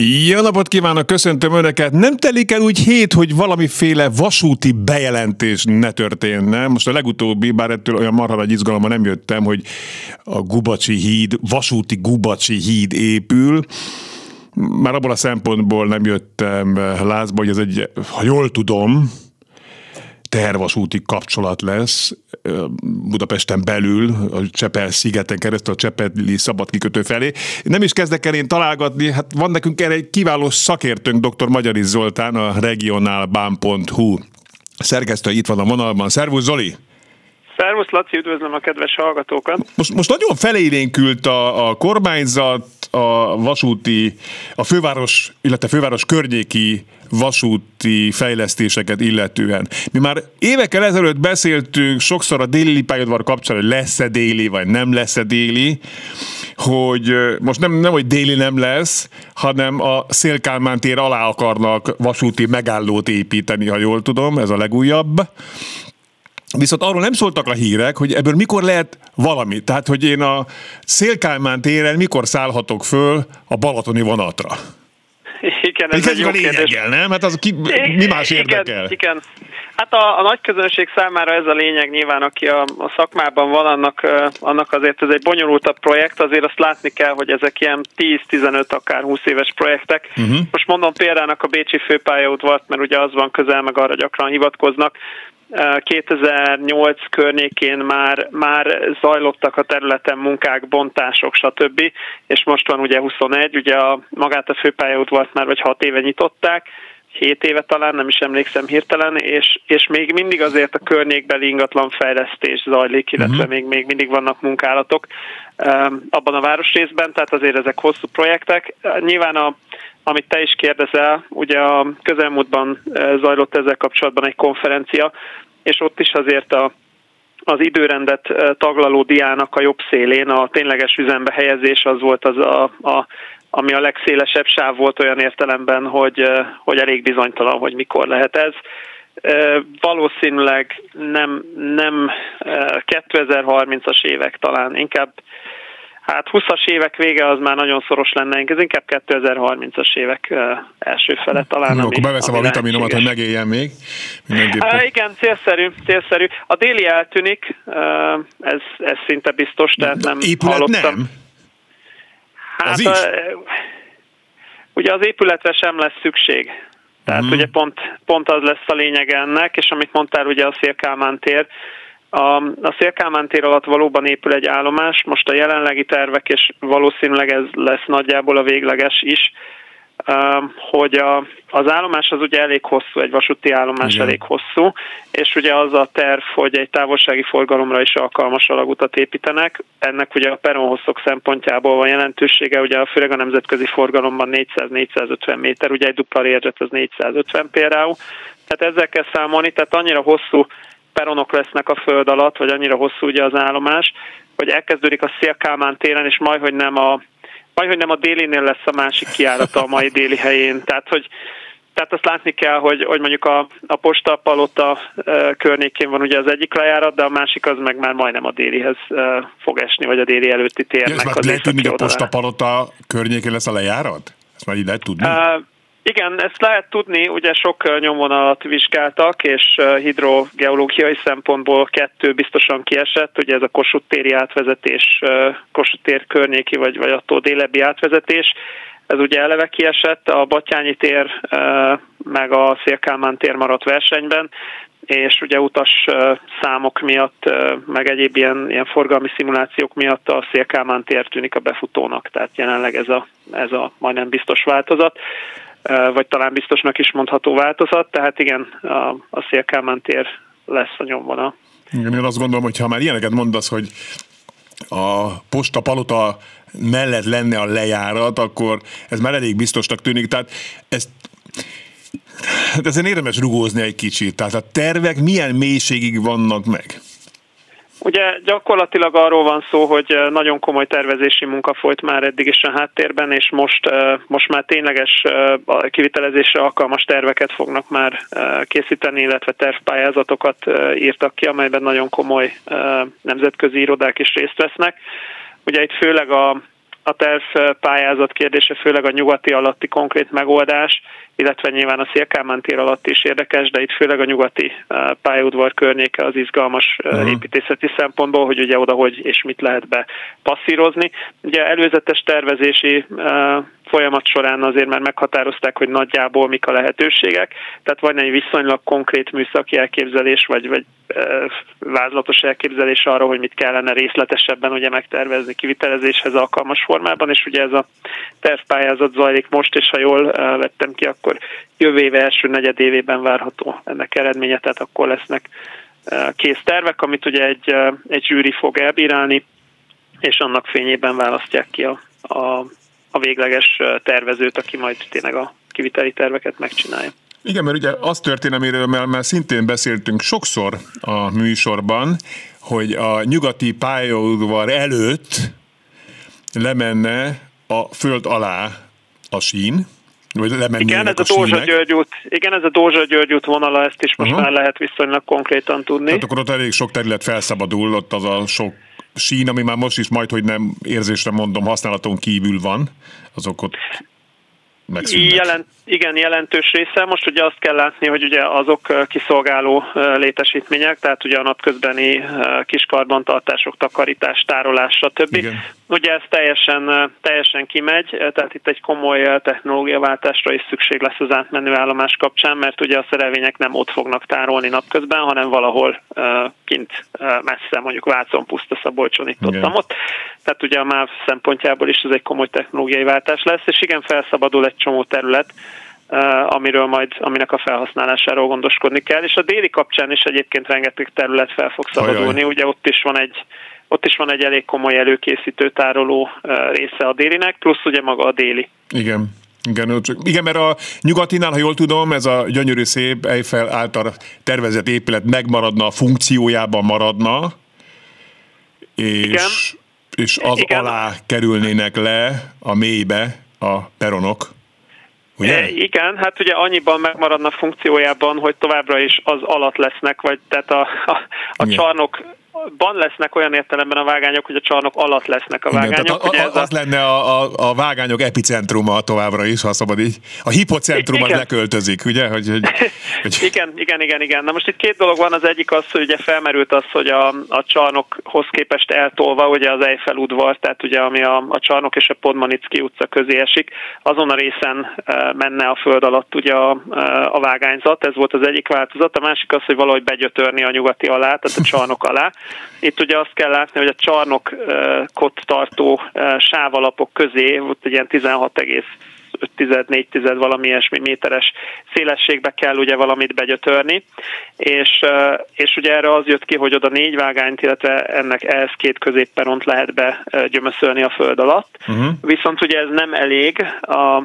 Jó napot kívánok, köszöntöm Önöket! Nem telik el úgy hét, hogy valamiféle vasúti bejelentés ne történne. Most a legutóbbi, bár ettől olyan marha nagy izgalommal nem jöttem, hogy a Gubacsi híd, vasúti Gubacsi híd épül. Már abból a szempontból nem jöttem lázba, hogy ez egy, ha jól tudom, tervasúti kapcsolat lesz Budapesten belül, a Csepel szigeten keresztül, a Csepeli szabad kikötő felé. Nem is kezdek el én találgatni, hát van nekünk erre egy kiváló szakértőnk, dr. Magyari Zoltán, a regionálbán.hu szerkesztő itt van a vonalban. Szervusz Zoli! Szervusz Laci, üdvözlöm a kedves hallgatókat! Most, most nagyon felélénkült a, a kormányzat, a vasúti, a főváros, illetve főváros környéki vasúti fejlesztéseket illetően. Mi már évekkel ezelőtt beszéltünk sokszor a déli pályaudvar kapcsán, hogy lesz-e déli, vagy nem lesz-e déli, hogy most nem, nem, hogy déli nem lesz, hanem a Szélkálmán tér alá akarnak vasúti megállót építeni, ha jól tudom, ez a legújabb. Viszont arról nem szóltak a hírek, hogy ebből mikor lehet valami. Tehát, hogy én a Szélkálmán téren mikor szállhatok föl a Balatoni vonatra. Igen, ez egy jó a lényeggel, nem? Hát az ki, mi más érdekel? Igen, igen. Hát a, a nagy közönség számára ez a lényeg nyilván, aki a, a szakmában van, annak, annak azért ez egy bonyolultabb projekt, azért azt látni kell, hogy ezek ilyen 10-15, akár 20 éves projektek. Uh-huh. Most mondom példának a Bécsi főpályaudvart, mert ugye az van közel, meg arra gyakran hivatkoznak. 2008 környékén már, már zajlottak a területen munkák, bontások, stb. És most van ugye 21, ugye a, magát a főpályaudvart már vagy 6 éve nyitották, 7 éve talán, nem is emlékszem hirtelen, és, és még mindig azért a környékbeli ingatlan fejlesztés zajlik, illetve uh-huh. még, még mindig vannak munkálatok um, abban a városrészben, tehát azért ezek hosszú projektek. Nyilván a, amit te is kérdezel, ugye a közelmúltban zajlott ezzel kapcsolatban egy konferencia, és ott is azért a, az időrendet taglaló diának a jobb szélén a tényleges üzembe helyezés az volt az a, a ami a legszélesebb sáv volt olyan értelemben, hogy, hogy elég bizonytalan, hogy mikor lehet ez. Valószínűleg nem, nem 2030-as évek talán, inkább Hát 20-as évek vége az már nagyon szoros lenne, ez inkább 2030-as évek első fele talán. Jó, akkor beveszem a vitaminomat, hogy megéljen még. Uh, igen, célszerű, célszerű. A déli eltűnik, ez, ez szinte biztos, tehát nem Épület hallottam. nem? Hát, az? A, ugye az épületre sem lesz szükség. Tehát uh-huh. ugye pont, pont az lesz a lényeg ennek, és amit mondtál, ugye a Szélkálmán tér, a, a Szélkálmán tér alatt valóban épül egy állomás, most a jelenlegi tervek, és valószínűleg ez lesz nagyjából a végleges is, hogy a, az állomás az ugye elég hosszú, egy vasúti állomás Igen. elég hosszú, és ugye az a terv, hogy egy távolsági forgalomra is alkalmas alagutat építenek. Ennek ugye a peronhosszok szempontjából van jelentősége, ugye a főleg a nemzetközi forgalomban 400-450 méter, ugye egy dupla lérzet az 450 például. Tehát ezzel kell számolni, tehát annyira hosszú peronok lesznek a föld alatt, vagy annyira hosszú ugye az állomás, hogy elkezdődik a Szélkálmán téren, és majd, hogy nem a majd, hogy nem a délinél lesz a másik kiárata a mai déli helyén. Tehát, hogy tehát azt látni kell, hogy, hogy mondjuk a, a posta palota e, környékén van ugye az egyik lejárat, de a másik az meg már majdnem a délihez e, fog esni, vagy a déli előtti térnek. Ja, az lehet tudni, hogy a posta palota környékén lesz a lejárat? Ezt már így lehet tudni? E, igen, ezt lehet tudni, ugye sok nyomvonalat vizsgáltak, és hidrogeológiai szempontból kettő biztosan kiesett, ugye ez a Kossuth téri átvezetés, Kossuth tér környéki, vagy, vagy attól délebbi átvezetés, ez ugye eleve kiesett, a Batyányi tér meg a Szélkálmán tér maradt versenyben, és ugye utas számok miatt, meg egyéb ilyen, ilyen forgalmi szimulációk miatt a Szélkálmán tér tűnik a befutónak, tehát jelenleg ez a, ez a majdnem biztos változat vagy talán biztosnak is mondható változat, tehát igen, a, a Szélkámán tér lesz a nyomvonal. Igen, én azt gondolom, hogy ha már ilyeneket mondasz, hogy a posta palota mellett lenne a lejárat, akkor ez már elég biztosnak tűnik. Tehát ezt Hát ezen érdemes rugózni egy kicsit. Tehát a tervek milyen mélységig vannak meg? Ugye gyakorlatilag arról van szó, hogy eh, nagyon komoly tervezési munka folyt már eddig is a háttérben, és most, eh, most már tényleges eh, kivitelezésre alkalmas terveket fognak már készíteni, illetve tervpályázatokat írtak ki, amelyben nagyon komoly nemzetközi irodák is részt vesznek. Ugye itt főleg a a terv pályázat kérdése, főleg a nyugati alatti konkrét megoldás, illetve nyilván a Szélkámán tér alatt is érdekes, de itt főleg a nyugati pályaudvar környéke az izgalmas uh-huh. építészeti szempontból, hogy ugye oda hogy és mit lehet be passzírozni. Ugye előzetes tervezési folyamat során azért már meghatározták, hogy nagyjából mik a lehetőségek, tehát van egy viszonylag konkrét műszaki elképzelés, vagy, vagy vázlatos elképzelés arra, hogy mit kellene részletesebben ugye megtervezni kivitelezéshez alkalmas formában, és ugye ez a tervpályázat zajlik most, és ha jól vettem ki, akkor jövő éve első negyedévében várható ennek eredménye, tehát akkor lesznek kész tervek, amit ugye egy, egy zsűri fog elbírálni, és annak fényében választják ki a, a, a végleges tervezőt, aki majd tényleg a kiviteli terveket megcsinálja. Igen, mert ugye az történelméről, mert, mert szintén beszéltünk sokszor a műsorban, hogy a nyugati pályaudvar előtt lemenne a föld alá a sín, vagy igen, ez a, a Dózsa György út, igen, ez a Dózsa György út vonala, ezt is most uh-huh. már lehet viszonylag konkrétan tudni. Tehát akkor ott elég sok terület felszabadul, ott az a sok sín, ami már most is majd, hogy nem érzésre mondom, használaton kívül van, azok ott Jelent, igen, jelentős része. Most ugye azt kell látni, hogy ugye azok kiszolgáló létesítmények, tehát ugye a napközbeni kiskarbantartások, takarítás, tárolás, stb. Igen. Ugye ez teljesen, teljesen kimegy, tehát itt egy komoly technológiaváltásra is szükség lesz az átmenő állomás kapcsán, mert ugye a szerelvények nem ott fognak tárolni napközben, hanem valahol kint messze, mondjuk Vácon, Puszta, Szabolcson, itt ott, ott. Tehát ugye a MÁV szempontjából is ez egy komoly technológiai váltás lesz, és igen, felszabadul egy csomó terület, amiről majd, aminek a felhasználásáról gondoskodni kell, és a déli kapcsán is egyébként rengeteg terület fel fog szabadulni, ugye ott is van egy ott is van egy elég komoly előkészítő tároló része a délinek, plusz ugye maga a déli. Igen. Igen, igen, mert a nyugatinál, ha jól tudom, ez a gyönyörű szép Eiffel által tervezett épület megmaradna, a funkciójában maradna, és, igen. és az igen. alá kerülnének le a mélybe a peronok. Ugye? E, igen, hát ugye annyiban megmaradna funkciójában, hogy továbbra is az alatt lesznek, vagy tehát a, a, a csarnok ban lesznek olyan értelemben a vágányok, hogy a csarnok alatt lesznek a vágányok. Igen, a, a, az a... lenne a, a, a vágányok epicentruma továbbra is, ha szabad így. A hipocentrum az leköltözik, ugye? Hogy, hogy, hogy... igen, igen, igen, igen. Na most itt két dolog van, az egyik az, hogy ugye felmerült az, hogy a, a csarnokhoz képest eltolva, ugye az Eiffel udvar, tehát ugye ami a, a csarnok és a Podmanicki utca közé esik, azon a részen e, menne a föld alatt ugye a, e, a vágányzat, ez volt az egyik változat, a másik az, hogy valahogy begyötörni a nyugati alá, tehát a csarnok alá. Itt ugye azt kell látni, hogy a csarnokot tartó sávalapok közé ott egy ilyen 16, 4 tized valami ilyesmi méteres szélességbe kell ugye valamit begyötörni, és, és ugye erre az jött ki, hogy oda négy vágányt, illetve ennek ehhez két középperont lehet begyömöszölni a föld alatt. Uh-huh. Viszont ugye ez nem elég, a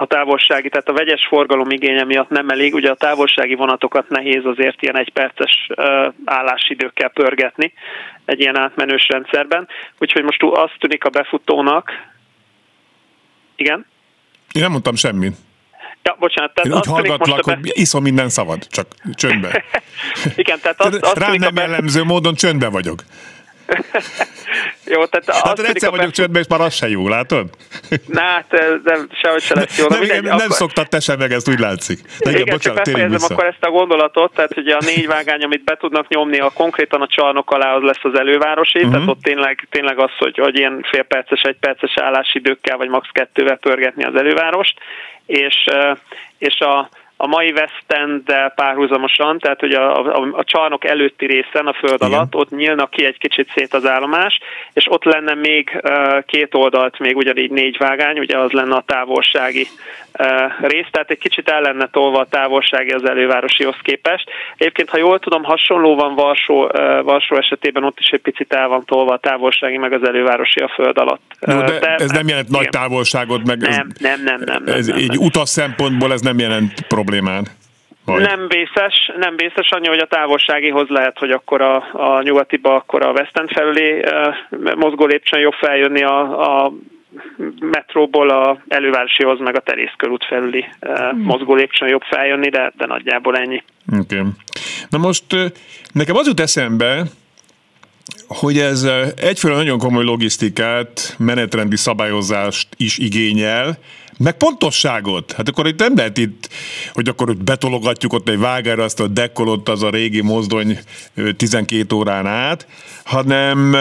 a távolsági, tehát a vegyes forgalom igénye miatt nem elég, ugye a távolsági vonatokat nehéz azért ilyen egyperces állásidőkkel pörgetni egy ilyen átmenős rendszerben, úgyhogy most azt tűnik a befutónak, igen? Én nem mondtam semmit. Ja, bocsánat. Tehát Én úgy hallgatlak, be... hogy iszom minden szavad, csak csöndbe. Igen, tehát azt, azt Rám nem be... jellemző módon csöndbe vagyok. Jó, tehát hát egyszer vagyok csöndben, és már az se jó, látod? Na, hát nem, sehogy se lesz jó. Nem, mindegy, nem, akkor... szoktad te sem meg, ezt úgy látszik. De igen, igen bocsánat, csak befejezem akkor ezt a gondolatot, tehát ugye a négy vágány, amit be tudnak nyomni, a konkrétan a csarnok alá az lesz az elővárosi, uh-huh. tehát ott tényleg, tényleg az, hogy, hogy ilyen fél perces, egy perces állásidőkkel, vagy max. kettővel pörgetni az elővárost, és, és a, a mai West end párhuzamosan, tehát hogy a, a, a csarnok előtti részen, a föld Igen. alatt, ott nyílnak ki egy kicsit szét az állomás, és ott lenne még uh, két oldalt, még ugyanígy négy vágány, ugye az lenne a távolsági uh, rész, tehát egy kicsit el lenne tolva a távolsági az elővárosihoz képest. Egyébként, ha jól tudom, hasonló van Varsó, uh, Varsó esetében, ott is egy picit el van tolva a távolsági, meg az elővárosi a föld alatt. Jó, de, de ez nem jelent igen. nagy távolságot, meg nem, ez, nem, nem, nem, nem, ez nem, így nem. utas szempontból ez nem jelent problémát. Majd. Nem vészes, nem vészes annyi, hogy a távolságihoz lehet, hogy akkor a, a nyugatiba, akkor a West End uh, mozgó lépcsőn jobb feljönni a, a metróból a elővárosihoz, meg a terészkörút felüli uh, mozgó lépcsőn jobb feljönni, de, de nagyjából ennyi. Okay. Na most nekem az jut eszembe, hogy ez egyfelől nagyon komoly logisztikát, menetrendi szabályozást is igényel, meg pontosságot. Hát akkor itt nem lehet itt, hogy akkor betologatjuk ott egy vágára azt a dekkolott az a régi mozdony 12 órán át, hanem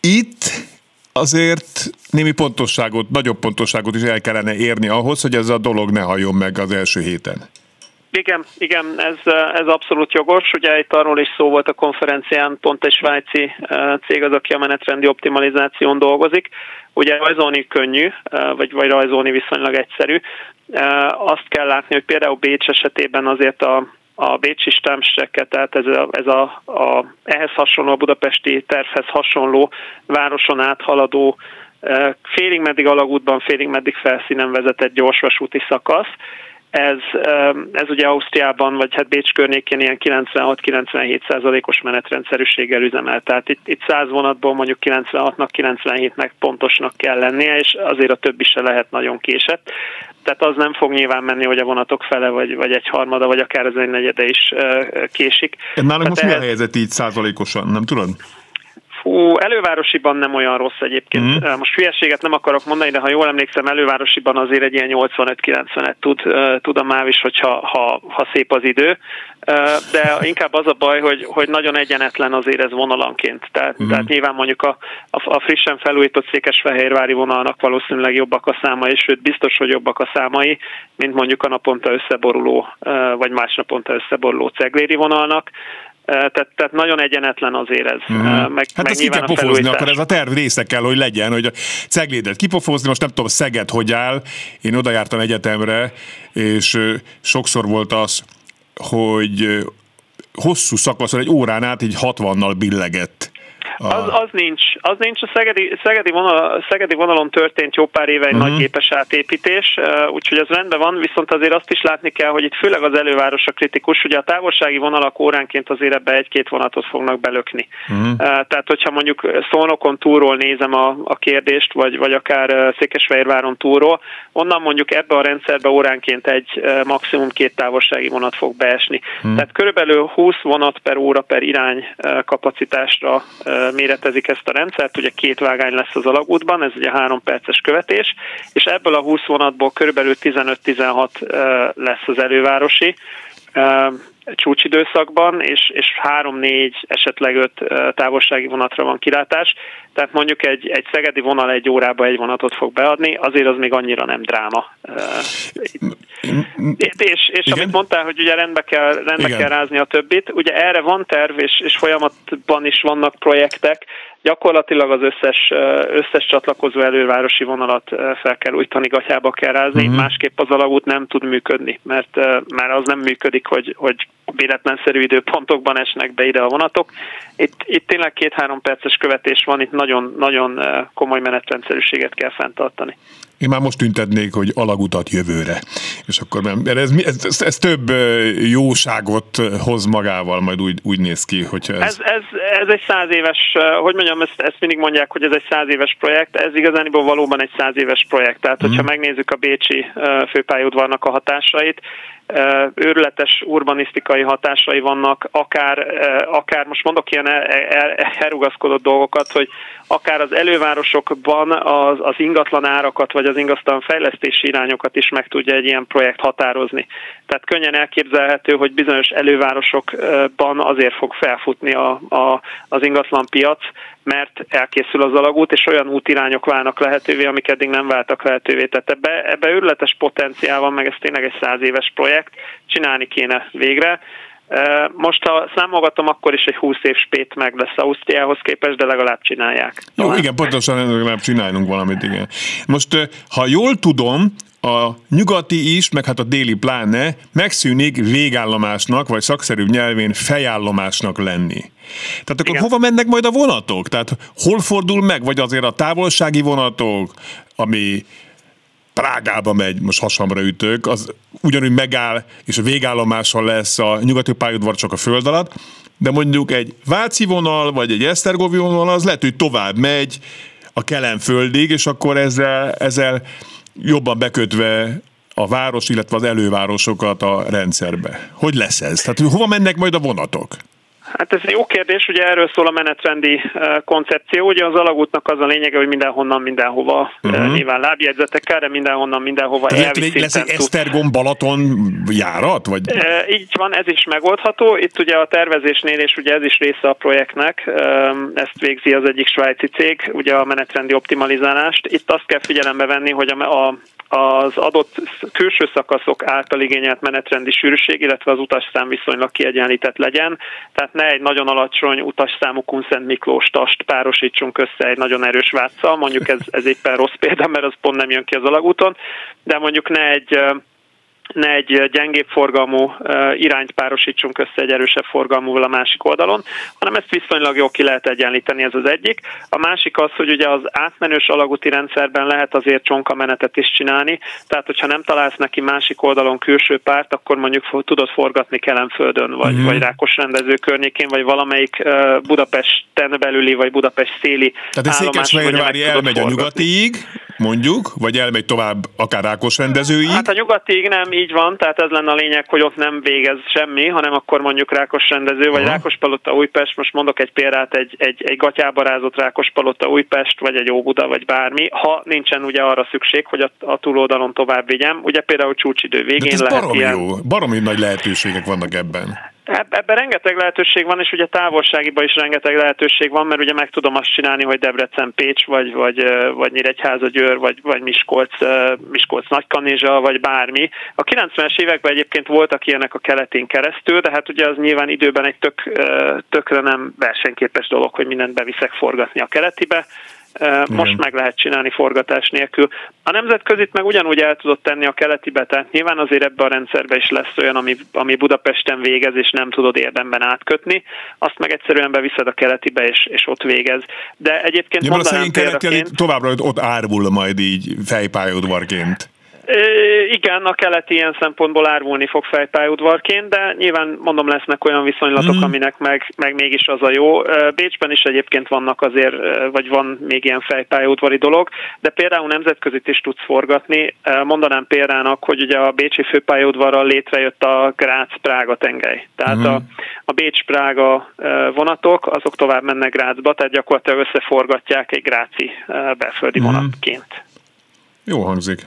itt azért némi pontosságot, nagyobb pontosságot is el kellene érni ahhoz, hogy ez a dolog ne hajjon meg az első héten. Igen, igen, ez, ez abszolút jogos. Ugye itt arról is szó volt a konferencián, pont egy svájci cég az, aki a menetrendi optimalizáción dolgozik. Ugye rajzolni könnyű, vagy, vagy rajzolni viszonylag egyszerű. Azt kell látni, hogy például Bécs esetében azért a, a bécsi stámseket, tehát ez, a, ez a, a, ehhez hasonló, a budapesti tervhez hasonló városon áthaladó félig meddig alagútban, félig meddig felszínen vezetett gyorsvasúti szakasz, ez, ez ugye Ausztriában, vagy hát Bécs környékén ilyen 96-97 százalékos menetrendszerűséggel üzemel. Tehát itt, itt 100 vonatból mondjuk 96-nak, 97-nek pontosnak kell lennie, és azért a többi se lehet nagyon késett. Tehát az nem fog nyilván menni, hogy a vonatok fele, vagy, vagy egy harmada, vagy akár az egy negyede is késik. Nálunk most mi a helyzet így százalékosan, nem tudod? Fú, elővárosiban nem olyan rossz egyébként. Mm. Most hülyeséget nem akarok mondani, de ha jól emlékszem, elővárosiban azért egy ilyen 85-90-et tud, tud a MÁV is, hogyha ha, ha szép az idő. De inkább az a baj, hogy, hogy nagyon egyenetlen azért ez vonalanként. Tehát, mm. tehát nyilván mondjuk a, a, a frissen felújított Székesfehérvári vonalnak valószínűleg jobbak a számai, sőt biztos, hogy jobbak a számai, mint mondjuk a naponta összeboruló, vagy más naponta összeboruló cegléri vonalnak tehát, tehát nagyon egyenetlen azért ez. Mm. Meg, hát meg ezt ki kell pofozni, akkor ez a terv része kell, hogy legyen, hogy a ceglédet kipofozni, most nem tudom, Szeged hogy áll, én oda jártam egyetemre, és sokszor volt az, hogy hosszú szakaszon, egy órán át így 60-nal billegett az, az nincs. Az nincs. A Szegedi, Szegedi, vonal, Szegedi vonalon történt jó pár éve egy uh-huh. nagy gépes átépítés, úgyhogy ez rendben van, viszont azért azt is látni kell, hogy itt főleg az előváros a kritikus. Ugye a távolsági vonalak óránként azért ebbe egy-két vonatot fognak belökni. Uh-huh. Tehát, hogyha mondjuk Szolnokon túról nézem a, a kérdést, vagy, vagy akár Székesfehérváron túról, onnan mondjuk ebbe a rendszerbe óránként egy maximum két távolsági vonat fog beesni. Uh-huh. Tehát körülbelül 20 vonat per óra per irány kapacitásra méretezik ezt a rendszert, ugye két vágány lesz az alagútban, ez ugye három perces követés, és ebből a 20 vonatból körülbelül 15-16 lesz az elővárosi csúcsidőszakban, és, és három-négy, esetleg öt távolsági vonatra van kilátás. Tehát mondjuk egy, egy szegedi vonal egy órába egy vonatot fog beadni, azért az még annyira nem dráma. És, és amit mondtál, hogy ugye rendbe kell, rendbe kell rázni a többit, ugye erre van terv, és, és folyamatban is vannak projektek, gyakorlatilag az összes, összes csatlakozó elővárosi vonalat fel kell újtani, gatyába kell rázni, uh-huh. másképp az alagút nem tud működni, mert, mert az nem működik, hogy, hogy véletlenszerű időpontokban esnek be ide a vonatok. Itt, itt tényleg két-három perces követés van, itt nagyon, nagyon komoly menetrendszerűséget kell fenntartani. Én már most tüntetnék, hogy alagutat jövőre. És akkor nem, ez, ez, ez, ez több jóságot hoz magával, majd úgy, úgy néz ki, hogyha ez... Ez, ez, ez egy száz éves, hogy mondjam, ezt, ezt mindig mondják, hogy ez egy száz éves projekt, ez igazániból valóban egy száz éves projekt. Tehát, hogyha mm. megnézzük a Bécsi főpályaudvarnak a hatásait, őrületes urbanisztikai hatásai vannak, akár, akár most mondok ilyen elrugaszkodott dolgokat, hogy akár az elővárosokban az, az ingatlan árakat, vagy az ingatlan fejlesztési irányokat is meg tudja egy ilyen projekt határozni. Tehát könnyen elképzelhető, hogy bizonyos elővárosokban azért fog felfutni a, a, az ingatlan piac, mert elkészül az alagút, és olyan útirányok válnak lehetővé, amik eddig nem váltak lehetővé. Tehát ebbe, ebbe őrületes potenciál van, meg ez tényleg egy száz éves projekt, csinálni kéne végre. Most, ha számolgatom, akkor is egy 20 év spét meg lesz Ausztriához képest, de legalább csinálják. Jó, Talán. igen, pontosan legalább csinálunk valamit, igen. Most, ha jól tudom, a nyugati is, meg hát a déli pláne megszűnik végállomásnak, vagy szakszerű nyelvén fejállomásnak lenni. Tehát akkor Igen. hova mennek majd a vonatok? Tehát hol fordul meg? Vagy azért a távolsági vonatok, ami Prágába megy, most hasamra ütök, az ugyanúgy megáll, és a végállomáson lesz a nyugati pályaudvar csak a föld alatt, de mondjuk egy Váci vonal, vagy egy Esztergovi vonal, az lehet, hogy tovább megy a Kelenföldig, és akkor ezzel, ezzel jobban bekötve a város, illetve az elővárosokat a rendszerbe. Hogy lesz ez? Tehát hova mennek majd a vonatok? Hát ez egy jó kérdés, ugye erről szól a menetrendi koncepció. Ugye az alagútnak az a lényege, hogy mindenhonnan, mindenhova, uh-huh. nyilván lábjegyzetekkel, de mindenhonnan, mindenhova Tehát lesz egy Esztergom Balaton járat? Vagy? így van, ez is megoldható. Itt ugye a tervezésnél, és ugye ez is része a projektnek, ezt végzi az egyik svájci cég, ugye a menetrendi optimalizálást. Itt azt kell figyelembe venni, hogy a, a az adott külső szakaszok által igényelt menetrendi sűrűség, illetve az utasszám viszonylag kiegyenlített legyen. Tehát ne egy nagyon alacsony utasszámú Kunszent Miklós tast párosítsunk össze egy nagyon erős vátszal, mondjuk ez, ez éppen rossz példa, mert az pont nem jön ki az alagúton, de mondjuk ne egy ne egy gyengébb forgalmú irányt párosítsunk össze egy erősebb forgalmúval a másik oldalon, hanem ezt viszonylag jól ki lehet egyenlíteni, ez az egyik. A másik az, hogy ugye az átmenős alagúti rendszerben lehet azért csonka is csinálni, tehát hogyha nem találsz neki másik oldalon külső párt, akkor mondjuk tudod forgatni Kelenföldön, vagy, mm. vagy Rákos rendező környékén, vagy valamelyik Budapesten belüli, vagy Budapest széli Tehát a Székesfehérvári elmegy a nyugatiig, mondjuk, vagy elmegy tovább akár Rákos rendezőig? Hát a nyugatiig nem, így van, tehát ez lenne a lényeg, hogy ott nem végez semmi, hanem akkor mondjuk Rákos rendező, vagy Aha. Palota Újpest, most mondok egy példát, egy, egy, egy gatyába rázott Palota Újpest, vagy egy Óbuda, vagy bármi, ha nincsen ugye arra szükség, hogy a, a túloldalon tovább vigyem. Ugye például csúcsidő végén De ez lehet baromi ilyen... jó, baromi nagy lehetőségek vannak ebben. Ebben rengeteg lehetőség van, és ugye távolságiban is rengeteg lehetőség van, mert ugye meg tudom azt csinálni, hogy Debrecen Pécs, vagy, vagy, vagy Nyíregyháza Győr, vagy, vagy Miskolc, Miskolc Nagykanizsa, vagy bármi. A 90-es években egyébként voltak ilyenek a keletén keresztül, de hát ugye az nyilván időben egy tök, tökre nem versenyképes dolog, hogy mindent beviszek forgatni a keletibe most Igen. meg lehet csinálni forgatás nélkül. A nemzetközit meg ugyanúgy el tudott tenni a keletibe, tehát nyilván azért ebbe a rendszerbe is lesz olyan, ami, ami Budapesten végez, és nem tudod érdemben átkötni, azt meg egyszerűen beviszed a keletibe, és, és ott végez. De egyébként ja, mondanám a keleti továbbra ott árvul majd így fejpályaudvarként. Igen, a keleti ilyen szempontból árvulni fog fejpályaudvarként, de nyilván mondom lesznek olyan viszonylatok, mm. aminek meg, meg mégis az a jó. Bécsben is egyébként vannak azért, vagy van még ilyen fejpályaudvari dolog, de például nemzetközit is tudsz forgatni. Mondanám példának, hogy ugye a Bécsi főpályaudvarral létrejött a Grác-Prága tengely. Tehát mm. a, a Bécs-Prága vonatok, azok tovább mennek Grácsba, tehát gyakorlatilag összeforgatják egy gráci belföldi mm. vonatként. Jó hangzik.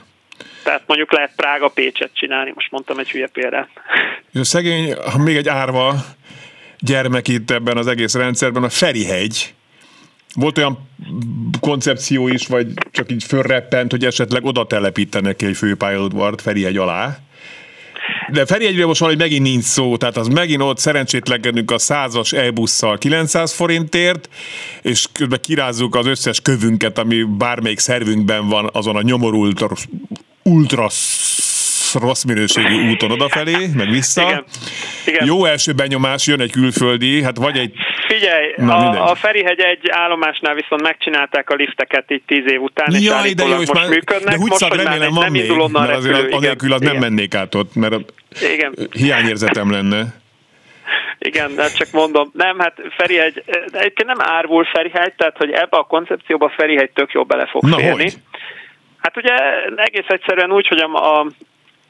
Tehát mondjuk lehet Prága Pécset csinálni, most mondtam egy hülye példát. A szegény, ha még egy árva gyermek itt ebben az egész rendszerben, a Ferihegy. Volt olyan koncepció is, vagy csak így fölreppent, hogy esetleg oda telepítenek egy főpályaudvart Ferihegy alá. De Ferihegyről most valahogy megint nincs szó, tehát az megint ott szerencsétlenkedünk a százas e-busszal 900 forintért, és közben kirázzuk az összes kövünket, ami bármelyik szervünkben van azon a nyomorult ultra rossz minőségű úton odafelé, meg vissza. Igen. Igen. Jó első benyomás, jön egy külföldi, hát vagy egy... Figyelj, Na, a, a Ferihegy egy állomásnál viszont megcsinálták a lifteket így tíz év után, és Jaj, de jó, most már, működnek. De most, hogy remélem van nem még, indul onnan mert azért anélkül az igen. nem mennék át ott, mert igen. hiányérzetem lenne. Igen, de csak mondom, nem, hát Ferihegy, egyébként nem árvul Ferihegy, tehát hogy ebbe a koncepcióba Ferihegy tök jó bele fog Na, férni. Hogy? Hát ugye egész egyszerűen úgy, hogy a, a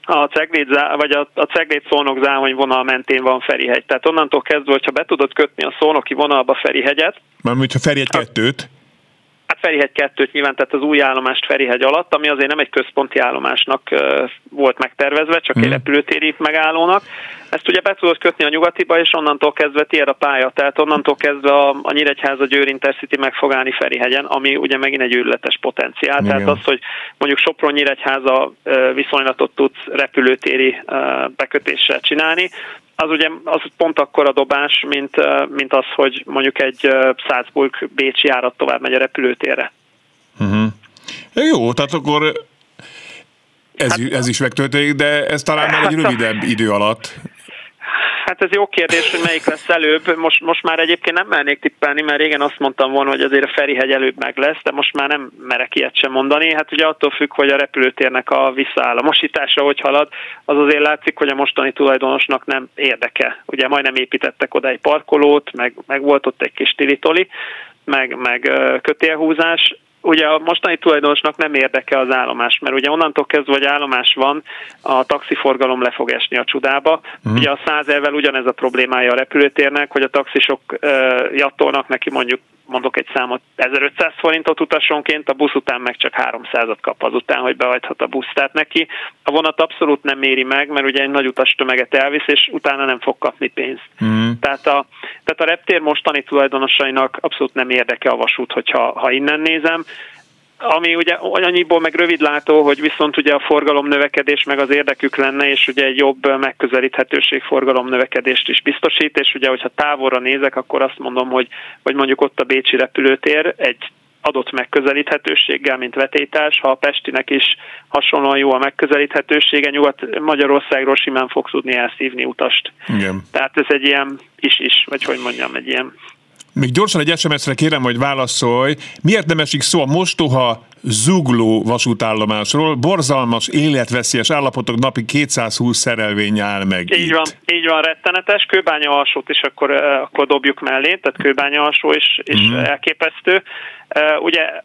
a Ceglét, vagy a, a Ceglét szónok záhony vonal mentén van Ferihegy. Tehát onnantól kezdve, hogyha be tudod kötni a szónoki vonalba Ferihegyet. Mármint, hogyha Ferihegy kettőt. Ferihegy 2-t nyilván, tehát az új állomást Ferihegy alatt, ami azért nem egy központi állomásnak volt megtervezve, csak mm. egy mhm. repülőtéri megállónak. Ezt ugye be tudod kötni a nyugatiba, és onnantól kezdve tiéd a pálya, tehát onnantól kezdve a, a Nyíregyháza Győr Intercity meg fog állni Ferihegyen, ami ugye megint egy őrületes potenciál. Igen. Tehát az, hogy mondjuk Sopron Nyíregyháza viszonylatot tudsz repülőtéri bekötéssel csinálni, az ugye az pont akkor a dobás, mint, mint az, hogy mondjuk egy Salzburg Bécsi járat tovább megy a repülőtérre. Uh-huh. Jó, tehát akkor ez, hát, ez is megtörténik, de ez talán már egy rövidebb idő alatt. Hát ez jó kérdés, hogy melyik lesz előbb. Most, most már egyébként nem mernék tippelni, mert régen azt mondtam volna, hogy azért a Ferihegy előbb meg lesz, de most már nem merek ilyet sem mondani. Hát ugye attól függ, hogy a repülőtérnek a visszaállamosítása hogy halad, az azért látszik, hogy a mostani tulajdonosnak nem érdeke. Ugye majdnem építettek oda egy parkolót, meg, meg volt ott egy kis tilitoli, meg, meg kötélhúzás, ugye a mostani tulajdonosnak nem érdeke az állomás, mert ugye onnantól kezdve, hogy állomás van, a taxiforgalom le fog esni a csudába. Uh-huh. Ugye a száz évvel ugyanez a problémája a repülőtérnek, hogy a taxisok uh, jattolnak neki mondjuk mondok egy számot, 1500 forintot utasonként, a busz után meg csak 300-at kap azután, hogy behajthat a busz. Tehát neki a vonat abszolút nem méri meg, mert ugye egy nagy utas tömeget elvisz, és utána nem fog kapni pénzt. Mm. Tehát, a, tehát a reptér mostani tulajdonosainak abszolút nem érdeke a vasút, hogyha ha innen nézem ami ugye annyiból meg rövidlátó, hogy viszont ugye a forgalom növekedés meg az érdekük lenne, és ugye egy jobb megközelíthetőség forgalom növekedést is biztosít, és ugye, hogyha távolra nézek, akkor azt mondom, hogy, hogy mondjuk ott a Bécsi repülőtér egy adott megközelíthetőséggel, mint vetétás, ha a Pestinek is hasonlóan jó a megközelíthetősége, Nyugat-Magyarországról simán fog tudni elszívni utast. Igen. Tehát ez egy ilyen is-is, vagy hogy mondjam, egy ilyen még gyorsan egy SMS-re kérem, hogy válaszolj. Miért nem esik szó a mostoha zugló vasútállomásról? Borzalmas, életveszélyes állapotok napi 220 szerelvény áll meg Így itt. van, így van, rettenetes. Kőbánya alsót is akkor, akkor dobjuk mellé, tehát kőbánya alsó is, is mm. elképesztő. Ugye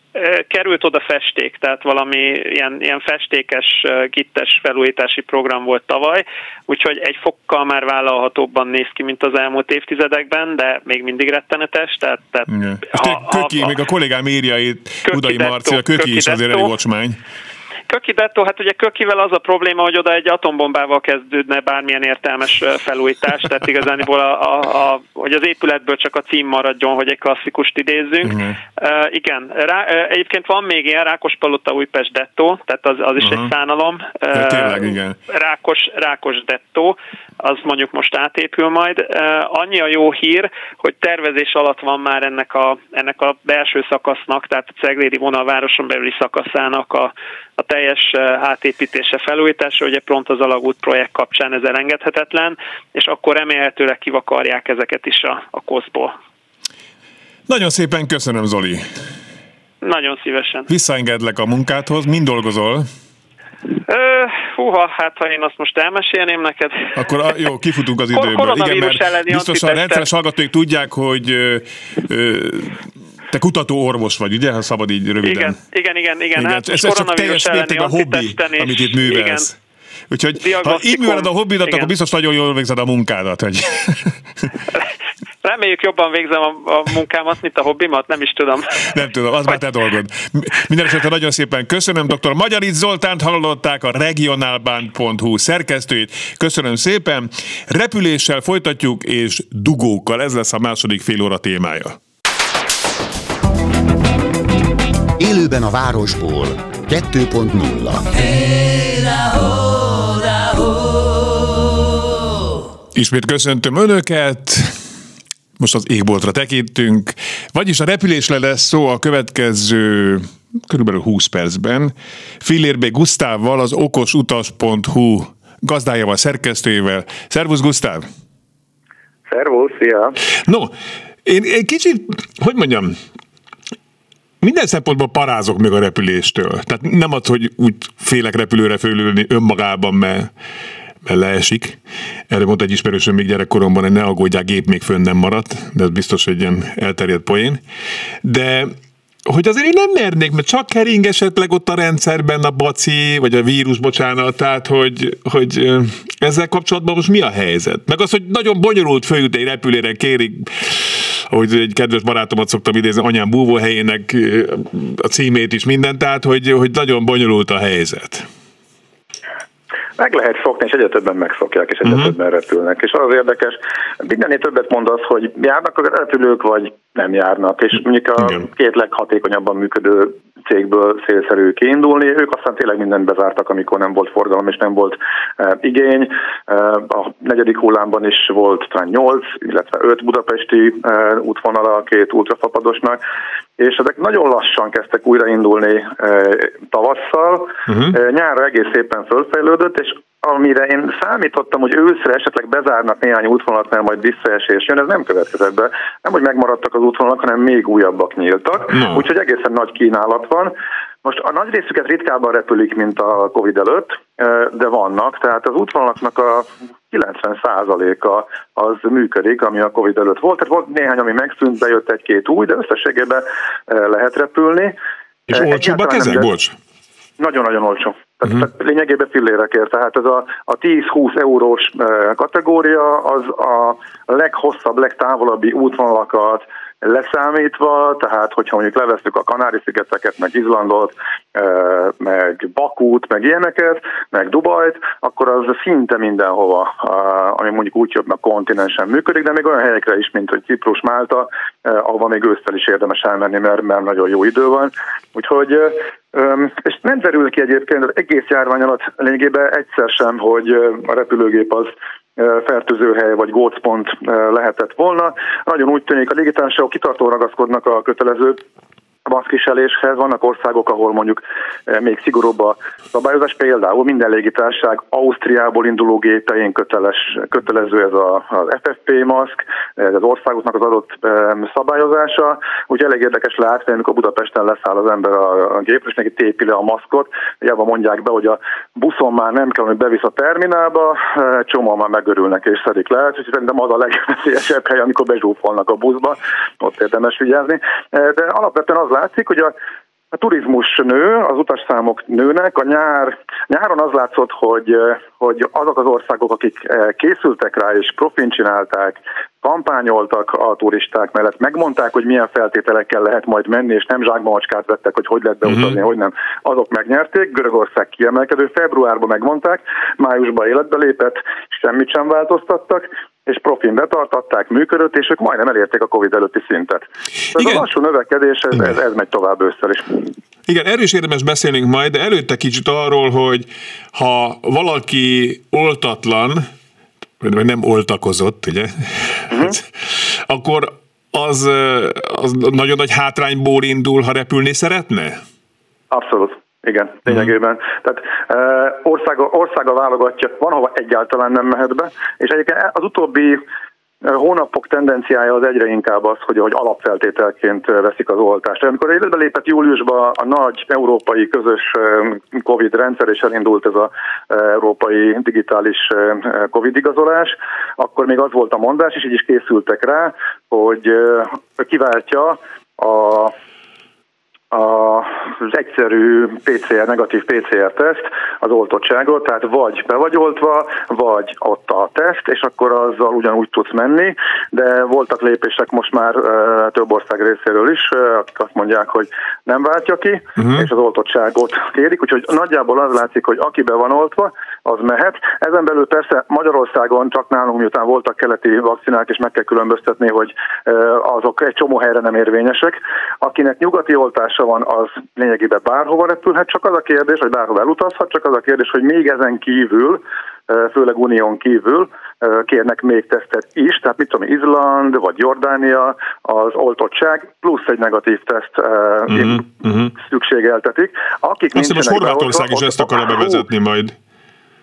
került oda festék, tehát valami ilyen, ilyen festékes, gittes felújítási program volt tavaly, úgyhogy egy fokkal már vállalhatóbban néz ki, mint az elmúlt évtizedekben, de még mindig rettenetes. Tehát, tehát ha, köki, ha, még a kollégám írja itt, Udai Marcia, köki, köki is azért elég ocsmány. Köki Detto, hát ugye Kökivel az a probléma, hogy oda egy atombombával kezdődne bármilyen értelmes felújítás, tehát igazániból a, a, a, hogy az épületből csak a cím maradjon, hogy egy klasszikust idézzünk. Uh-huh. Uh, igen, Rá, uh, egyébként van még ilyen Rákospalota Újpest Detto, tehát az, az is uh-huh. egy szánalom. Uh, tényleg, igen. Rákos, Rákos Detto, az mondjuk most átépül majd. Annyi a jó hír, hogy tervezés alatt van már ennek a, ennek a belső szakasznak, tehát a Ceglédi vonalvároson belüli szakaszának a, a teljes átépítése, felújítása, ugye pont az alagút projekt kapcsán ez elengedhetetlen, és akkor remélhetőleg kivakarják ezeket is a, a koszból. Nagyon szépen köszönöm, Zoli! Nagyon szívesen. Visszaengedlek a munkádhoz, mind dolgozol? Húha, hát ha én azt most elmesélném neked. Akkor a, jó, kifutunk az időből. Igen, mert biztos a rendszeres hallgatók tudják, hogy ö, ö, te kutató orvos vagy, ugye, ha szabad így röviden. Igen, igen, igen. igen. igen. Hát ez, ez csak teljes mértékben hobbi, amit itt művelsz. Igen. Úgyhogy ha így műveled a hobbidat, igen. akkor biztos nagyon jól végzed a munkádat. Hogy... Reméljük jobban végzem a, a munkámat, mint a hobbimat, nem is tudom. Nem tudom, az már te dolgod. Minden esetre nagyon szépen köszönöm. Dr. Magyaric Zoltánt hallották a regionálbán.hu szerkesztőjét. Köszönöm szépen. Repüléssel folytatjuk, és dugókkal. Ez lesz a második fél óra témája. Élőben a városból 2.0 Ismét köszöntöm Önöket, most az égboltra tekintünk, vagyis a repülésre lesz szó a következő körülbelül 20 percben. Fillérbé Gusztávval, az okosutas.hu gazdájával, szerkesztőjével. Szervusz Gusztáv! Szervusz, szia! No, én egy kicsit, hogy mondjam, minden szempontból parázok meg a repüléstől. Tehát nem az, hogy úgy félek repülőre fölülni önmagában, mert leesik. Erre mondta egy ismerősöm még gyerekkoromban, hogy ne aggódják, gép még fönn nem maradt, de ez biztos, hogy ilyen elterjedt poén. De hogy azért én nem mernék, mert csak kering esetleg ott a rendszerben a baci, vagy a vírus, bocsánat, tehát hogy, hogy ezzel kapcsolatban most mi a helyzet? Meg az, hogy nagyon bonyolult följut egy repülére, kérik ahogy egy kedves barátomat szoktam idézni, anyám búvóhelyének a címét is minden, tehát hogy, hogy nagyon bonyolult a helyzet. Meg lehet szokni, és egyre többen megszokják, és egyre uh-huh. többen repülnek. És az érdekes, mindennél többet mond az, hogy járnak a repülők, vagy nem járnak. És mondjuk a Igen. két leghatékonyabban működő cégből szélszerű kiindulni. Ők aztán tényleg mindent bezártak, amikor nem volt forgalom és nem volt e, igény. E, a negyedik hullámban is volt talán 8, illetve 5 budapesti e, útvonala a két ultrafapadosnak, és ezek nagyon lassan kezdtek újraindulni tavasszal. Uh-huh. Nyárra egész szépen fölfejlődött, és amire én számítottam, hogy őszre esetleg bezárnak néhány útvonalat, mert majd visszaesés jön, ez nem következett be. Nem, hogy megmaradtak az útvonalak, hanem még újabbak nyíltak. No. Úgyhogy egészen nagy kínálat van. Most a nagy részüket ritkábban repülik, mint a Covid előtt, de vannak, tehát az útvonalaknak a 90%-a az működik, ami a Covid előtt volt. Tehát volt néhány, ami megszűnt, bejött egy-két új, de összességében lehet repülni. És olcsóbbak ezek, bocs? Nagyon-nagyon olcsó. Tehát, uh-huh. tehát lényegében fillérekért. Tehát ez a, a 10-20 eurós kategória az a leghosszabb, legtávolabbi útvonalakat, leszámítva, tehát hogyha mondjuk levesztük a Kanári-szigeteket, meg Izlandot, meg Bakút, meg ilyeneket, meg Dubajt, akkor az szinte mindenhova, ami mondjuk úgy jobbnak kontinensen működik, de még olyan helyekre is, mint hogy Ciprus, Málta, ahova még ősztel is érdemes elmenni, mert, mert nagyon jó idő van. Úgyhogy és nem derül ki egyébként az egész járvány alatt lényegében egyszer sem, hogy a repülőgép az fertőzőhely vagy gócpont lehetett volna. Nagyon úgy tűnik, a légitársaságok kitartó ragaszkodnak a kötelező maszkviseléshez. Vannak országok, ahol mondjuk eh, még szigorúbb a szabályozás, például minden légitárság Ausztriából induló gépein köteles, kötelező ez a, az FFP maszk, ez az országoknak az adott szabályozása. Úgyhogy elég érdekes látni, amikor Budapesten leszáll az ember a, a és neki tépi le a maszkot. Jában mondják be, hogy a buszon már nem kell, hogy bevisz a terminálba, eh, csomóan már megörülnek és szedik le, úgyhogy szerintem az a legveszélyesebb hely, amikor bezsúfolnak a buszba, ott érdemes vigyázni. Eh, de alapvetően az látszik, hogy a a turizmus nő, az utasszámok nőnek, a nyár, nyáron az látszott, hogy, hogy azok az országok, akik készültek rá és profin csinálták, kampányoltak a turisták mellett, megmondták, hogy milyen feltételekkel lehet majd menni, és nem zsákmacskát vettek, hogy hogy lehet beutazni, uh-huh. hogy nem. Azok megnyerték, Görögország kiemelkedő, februárban megmondták, májusban életbe lépett, semmit sem változtattak, és profin betartatták, működött, és ők majdnem elérték a Covid előtti szintet. Ez Igen. a lassú növekedés, ez, ez, ez megy tovább ősszel is. Igen, erről is érdemes beszélnünk majd, de előtte kicsit arról, hogy ha valaki oltatlan, vagy nem oltakozott, ugye, uh-huh. akkor az, az nagyon nagy hátrányból indul, ha repülni szeretne? Abszolút. Igen, lényegében. Tehát e, országa, országa válogatja, van, ahova egyáltalán nem mehet be, és egyébként az utóbbi hónapok tendenciája az egyre inkább az, hogy, hogy alapfeltételként veszik az oltást. Amikor életbe lépett júliusban a nagy európai közös COVID rendszer, és elindult ez az európai digitális COVID igazolás, akkor még az volt a mondás, és így is készültek rá, hogy kiváltja a az egyszerű PCR, negatív PCR-teszt az oltottságot, tehát vagy be vagy oltva, vagy ott a teszt, és akkor azzal ugyanúgy tudsz menni, de voltak lépések most már több ország részéről is, akik azt mondják, hogy nem váltja ki, uh-huh. és az oltottságot kérik, úgyhogy nagyjából az látszik, hogy aki be van oltva, az mehet. Ezen belül persze Magyarországon csak nálunk, miután voltak keleti vakcinák, és meg kell különböztetni, hogy azok egy csomó helyre nem érvényesek. Akinek nyugati oltás hatása van, az lényegében bárhova repülhet, csak az a kérdés, hogy bárhova elutazhat, csak az a kérdés, hogy még ezen kívül, főleg unión kívül kérnek még tesztet is, tehát mit tudom, Izland vagy Jordánia, az oltottság plusz egy negatív teszt uh-huh, uh-huh. szükségeltetik. Akik Azt most Horvátország is ezt akarja bevezetni majd.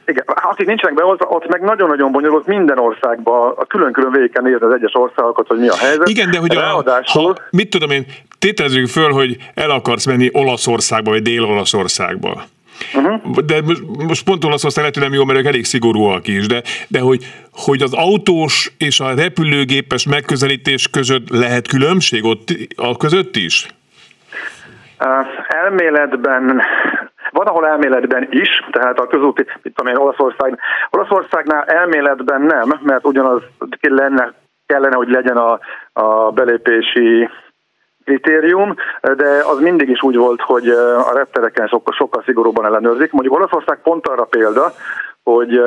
Igen, akik nincsenek beoltva, ott meg nagyon-nagyon bonyolult minden országban, a külön-külön végig kell nézni az egyes országokat, hogy mi a helyzet. Igen, de hogy a, ha, mit tudom én, tételezzük föl, hogy el akarsz menni Olaszországba, vagy Dél-Olaszországba. Uh-huh. De most pont Olaszország lehet, hogy nem jó, mert ők elég szigorúak is, de, de hogy, hogy az autós és a repülőgépes megközelítés között lehet különbség ott a között is? Uh, elméletben van, ahol elméletben is, tehát a közúti, mit tudom én, Olaszország, Olaszországnál elméletben nem, mert ugyanaz lenne kellene, hogy legyen a, a belépési kritérium, de az mindig is úgy volt, hogy a reptereken sokkal, sokkal szigorúban ellenőrzik. Mondjuk Olaszország pont arra példa, hogy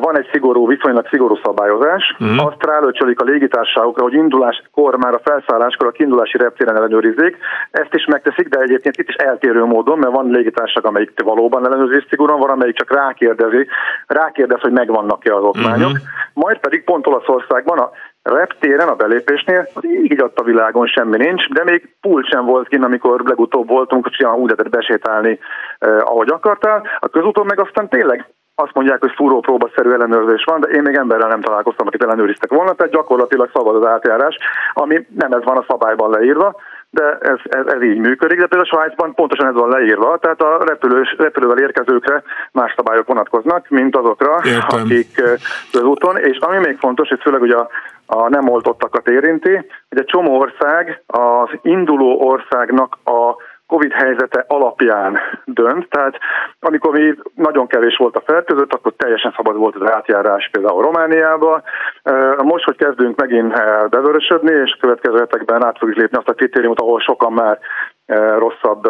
van egy szigorú, viszonylag szigorú szabályozás, uh-huh. azt rálöcsölik a légitársaságokra, hogy induláskor, már a felszálláskor a kiindulási reptéren ellenőrizzék. Ezt is megteszik, de egyébként itt is eltérő módon, mert van légitársaság, amelyik valóban ellenőrzi szigorúan, van, amelyik csak rákérdezi, rákérdez, hogy megvannak-e az okmányok. Uh-huh. Majd pedig pont Olaszországban a reptéren, a belépésnél, az így a világon semmi nincs, de még pult sem volt kint, amikor legutóbb voltunk, hogy úgy lehetett besétálni, eh, ahogy akartál. A közúton meg aztán tényleg azt mondják, hogy fúró próbaszerű ellenőrzés van, de én még emberrel nem találkoztam, akit ellenőriztek volna, tehát gyakorlatilag szabad az átjárás, ami nem ez van a szabályban leírva, de ez, ez, ez így működik. De például a Svájcban pontosan ez van leírva, tehát a repülős, repülővel érkezőkre más szabályok vonatkoznak, mint azokra, Értem. akik közúton, és ami még fontos, hogy főleg ugye a, a nem oltottakat érinti, hogy egy csomó ország az induló országnak a Covid helyzete alapján dönt, tehát amikor mi nagyon kevés volt a fertőzött, akkor teljesen szabad volt az átjárás például Romániába. Most, hogy kezdünk megint bevörösödni, és a következő hetekben át fogjuk lépni azt a kritériumot, ahol sokan már rosszabb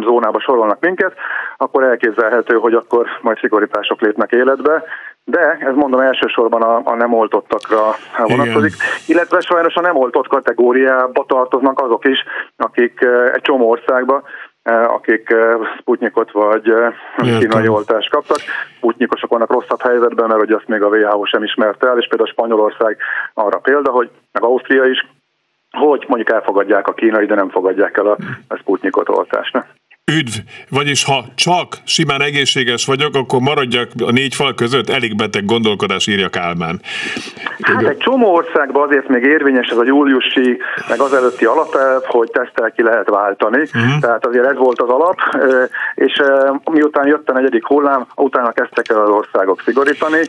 zónába sorolnak minket, akkor elképzelhető, hogy akkor majd szigorítások lépnek életbe, de ez mondom elsősorban a, a nem oltottakra vonatkozik, Igen. illetve sajnos a nem oltott kategóriába tartoznak azok is, akik egy csomó országba akik Sputnikot vagy kínai oltást kaptak. Sputnikosok vannak rosszabb helyzetben, mert hogy azt még a WHO sem ismerte el, és például Spanyolország arra példa, hogy meg Ausztria is, hogy mondjuk elfogadják a kínai, de nem fogadják el a, a Sputnikot oltást. Üdv, vagyis ha csak simán egészséges vagyok, akkor maradjak a négy fal között, elég beteg gondolkodás írja Kálmán. Hát egy csomó országban azért még érvényes ez a júliusi, meg az előtti alapelv, hogy tesztel ki lehet váltani, uh-huh. tehát azért ez volt az alap, és miután jött a negyedik hullám, utána kezdtek el az országok szigorítani,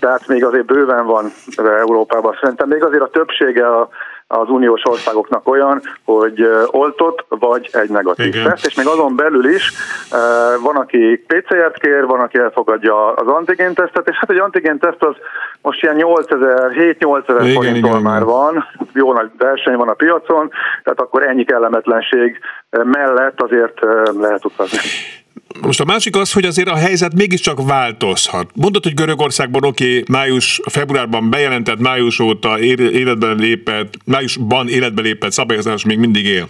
tehát még azért bőven van Európában. Szerintem még azért a többsége a az uniós országoknak olyan, hogy oltott vagy egy negatív Igen. teszt, és még azon belül is van, aki PCR-t kér, van, aki elfogadja az antigén tesztet, és hát egy antigén teszt az most ilyen 8000, 7-8000 forinttól már van, jó nagy verseny van a piacon, tehát akkor ennyi kellemetlenség mellett azért lehet utazni. Most a másik az, hogy azért a helyzet mégiscsak változhat. Mondod, hogy Görögországban oké, okay, május, februárban bejelentett, május óta életben lépett, májusban életbe lépett szabályozás még mindig él.